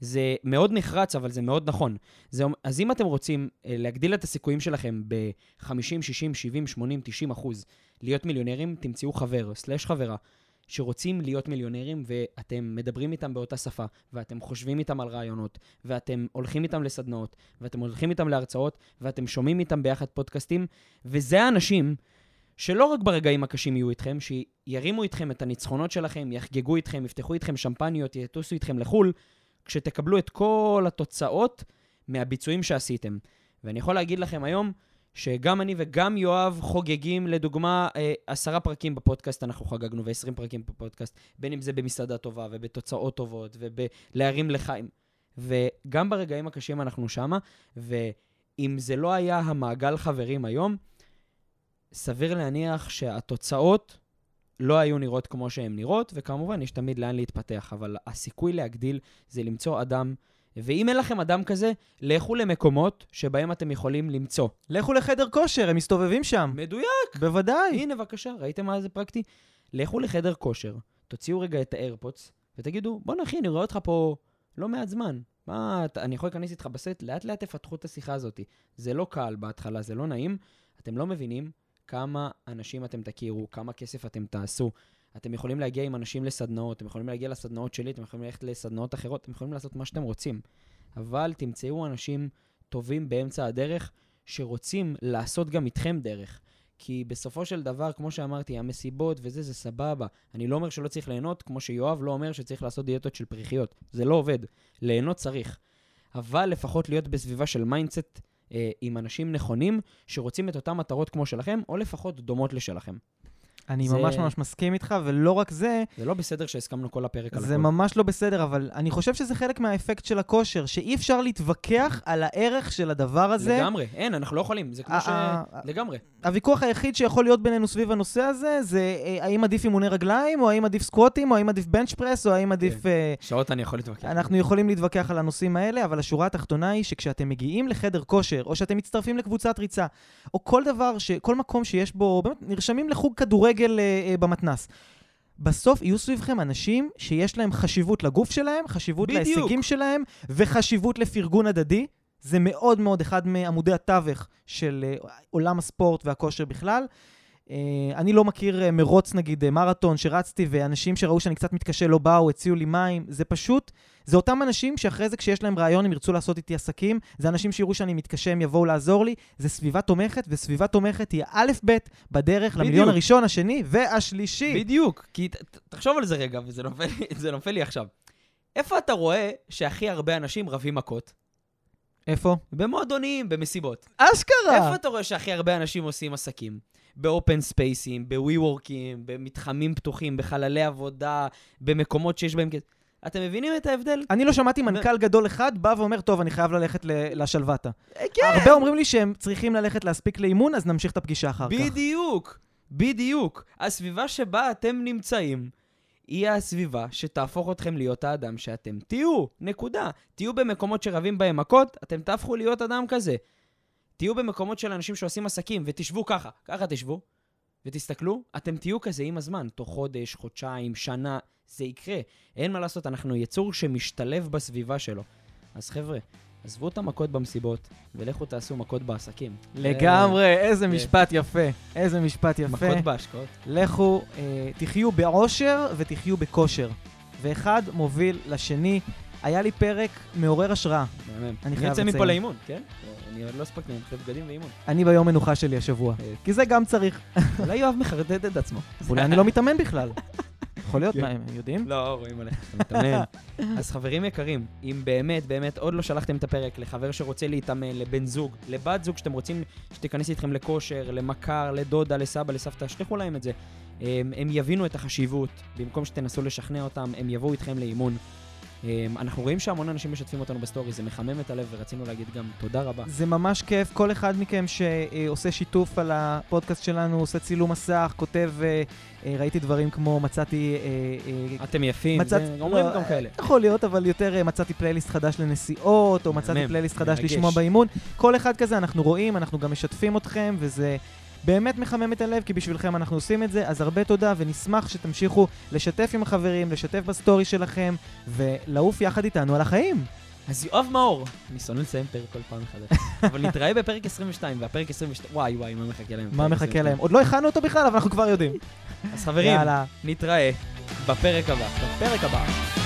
זה מאוד נחרץ, אבל זה מאוד נכון. זה, אז אם אתם רוצים אה, להגדיל את הסיכויים שלכם ב-50, 60, 70, 80, 90 אחוז, להיות מיליונרים, תמצאו חבר, סלש חברה, שרוצים להיות מיליונרים, ואתם מדברים איתם באותה שפה, ואתם חושבים איתם על רעיונות, ואתם הולכים איתם לסדנאות, ואתם הולכים איתם להרצאות, ואתם שומעים איתם ביחד פודקאסטים, וזה האנשים שלא רק ברגעים הקשים יהיו איתכם, שירימו איתכם את הניצחונות שלכם, יחגגו איתכם, יפתחו איתכם שמפניות, יטוסו איתכם לחו"ל, כשתקבלו את כל התוצאות מהביצועים שעשיתם. ואני יכול להגיד לכם היום, שגם אני וגם יואב חוגגים, לדוגמה, אה, עשרה פרקים בפודקאסט, אנחנו חגגנו, ועשרים פרקים בפודקאסט, בין אם זה במסעדה טובה, ובתוצאות טובות, ובלהרים לחיים. וגם ברגעים הקשים אנחנו שמה, ואם זה לא היה המעגל חברים היום, סביר להניח שהתוצאות לא היו נראות כמו שהן נראות, וכמובן, יש תמיד לאן להתפתח, אבל הסיכוי להגדיל זה למצוא אדם, ואם אין לכם אדם כזה, לכו למקומות שבהם אתם יכולים למצוא. לכו לחדר כושר, הם מסתובבים שם. מדויק. בוודאי. הנה, בבקשה, ראיתם מה זה פרקטי? לכו לחדר כושר, תוציאו רגע את האיירפודס, ותגידו, בוא נכין, אני רואה אותך פה לא מעט זמן. מה, אתה, אני יכול להיכנס איתך בסט, לאט לאט תפתחו את השיחה הזאת. זה לא קל בהתחלה, זה לא נעים, אתם לא מבינים כמה אנשים אתם תכירו, כמה כסף אתם תעשו. אתם יכולים להגיע עם אנשים לסדנאות, אתם יכולים להגיע לסדנאות שלי, אתם יכולים ללכת לסדנאות אחרות, אתם יכולים לעשות מה שאתם רוצים. אבל תמצאו אנשים טובים באמצע הדרך, שרוצים לעשות גם איתכם דרך. כי בסופו של דבר, כמו שאמרתי, המסיבות וזה, זה סבבה. אני לא אומר שלא צריך ליהנות, כמו שיואב לא אומר שצריך לעשות דיאטות של פריכיות. זה לא עובד. ליהנות צריך. אבל לפחות להיות בסביבה של mindset עם אנשים נכונים, שרוצים את אותן מטרות כמו שלכם, או לפחות דומות לשלכם. אני זה- ממש ממש מסכים איתך, ולא רק זה, זה לא בסדר שהסכמנו כל הפרק על זה הכל. ממש לא בסדר, אבל אני חושב שזה חלק מהאפקט של הכושר, שאי אפשר להתווכח על הערך של הדבר הזה. לגמרי, אין, אנחנו לא יכולים, זה כמו ש... אה, אה, לגמרי. הוויכוח היחיד שיכול להיות בינינו סביב הנושא הזה, זה אה, האם עדיף אימוני רגליים, או האם עדיף סקווטים, או האם עדיף בנץ' פרס, או האם עדיף... כן. אה, שעות אני יכול להתווכח. אנחנו יכולים להתווכח על הנושאים האלה, אבל השורה התחתונה היא שכשאתם מגיעים לחדר כושר, או שאתם מצטרפים לקבוצת ריצה, או כל דבר, ש... כל מקום שיש בו, באמת, נרשמים לחוג כדורגל אה, אה, במתנ"ס. בסוף יהיו סביבכם אנשים שיש להם חשיבות לגוף שלהם, חשיבות בדיוק. להישגים שלהם, וחשיבות לפרגון הדדי. זה מאוד מאוד אחד מעמודי התווך של אה, עולם הספורט והכושר בכלל. אה, אני לא מכיר אה, מרוץ, נגיד, אה, מרתון שרצתי, ואנשים שראו שאני קצת מתקשה לא באו, הציעו לי מים. זה פשוט, זה אותם אנשים שאחרי זה, כשיש להם רעיון, הם ירצו לעשות איתי עסקים. זה אנשים שיראו שאני מתקשה, הם יבואו לעזור לי. זה סביבה תומכת, וסביבה תומכת היא האלף-בית בדרך בדיוק. למיליון הראשון, השני והשלישי. בדיוק, כי ת- תחשוב על זה רגע, וזה נופל, נופל לי עכשיו. איפה אתה רואה שהכי הרבה אנשים רבים מכות? איפה? במועדונים, במסיבות. אשכרה! איפה אתה רואה שהכי הרבה אנשים עושים עסקים? באופן ספייסים, בווי וורקים, במתחמים פתוחים, בחללי עבודה, במקומות שיש בהם... אתם מבינים את ההבדל? אני לא שמעתי מנכ"ל גדול אחד בא ואומר, טוב, אני חייב ללכת לשלוותה. אה, כן. הרבה אומרים לי שהם צריכים ללכת להספיק לאימון, אז נמשיך את הפגישה אחר כך. בדיוק, בדיוק. הסביבה שבה אתם נמצאים היא הסביבה שתהפוך אתכם להיות האדם שאתם תהיו, נקודה. תהיו במקומות שרבים בהם מכות, אתם תהפכו להיות אדם כזה. תהיו במקומות של אנשים שעושים עסקים, ותשבו ככה, ככה תשבו, ותסתכלו, אתם תהיו כזה עם הזמן, תוך חודש, חודשיים, שנה, זה יקרה. אין מה לעשות, אנחנו יצור שמשתלב בסביבה שלו. אז חבר'ה, עזבו את המכות במסיבות, ולכו תעשו מכות בעסקים. לגמרי, איזה כן. משפט יפה. איזה משפט יפה. מכות בהשקעות. לכו, אה, תחיו בעושר ותחיו בכושר. ואחד מוביל לשני. היה לי פרק מעורר השראה. מהמם. אני חייב יוצא מפה לציין. לאימון, כן? אני עוד לא הספקתי, אני חושב בגדים ואימון. אני ביום מנוחה שלי השבוע. אה. כי זה גם צריך. אולי יואב מחרטט את עצמו. אולי אני לא מתאמן בכלל. יכול להיות, כן. מה, הם יודעים? לא, רואים עליך, מתאמן. אז חברים יקרים, אם באמת, באמת עוד לא שלחתם את הפרק לחבר שרוצה להתאמן, לבן זוג, לבת זוג שאתם רוצים שתיכנס איתכם לכושר, למכר, לדודה, לסבא, לסבתא, שלחו להם את זה. הם, הם יבינו את החשיבות, במקום שתנסו לשכנע אותם, הם יבואו איתכם לאימון. הם, אנחנו רואים שהמון אנשים משתפים אותנו ב story, זה מחמם את הלב, ורצינו להגיד גם תודה רבה. זה ממש כיף. כל אחד מכם שעושה שיתוף על הפודקאסט שלנו, עושה צילום מסך, כותב, אה, אה, ראיתי דברים כמו מצאתי... אה, אתם יפים, מצאת- זה- אומרים לא, גם כאלה. יכול להיות, אבל יותר מצאתי פלייליסט חדש לנסיעות, או מצאתי פלייליסט חדש. לשמוע באימון. כל אחד כזה אנחנו רואים, אנחנו גם משתפים אתכם, וזה באמת מחמם את הלב, כי בשבילכם אנחנו עושים את זה. אז הרבה תודה, ונשמח שתמשיכו לשתף עם החברים, לשתף ב story שלכם, ולעוף יחד איתנו על החיים. אז יואב מאור, אני שונא לסיים פרק כל פעם מחדש, אבל נתראה בפרק 22, והפרק 22, וואי וואי, מה מחכה להם? מה מחכה 22? להם? עוד לא הכנו אותו בכלל, אבל אנחנו כבר יודעים. אז חברים, נתראה בפרק הבא. בפרק הבא.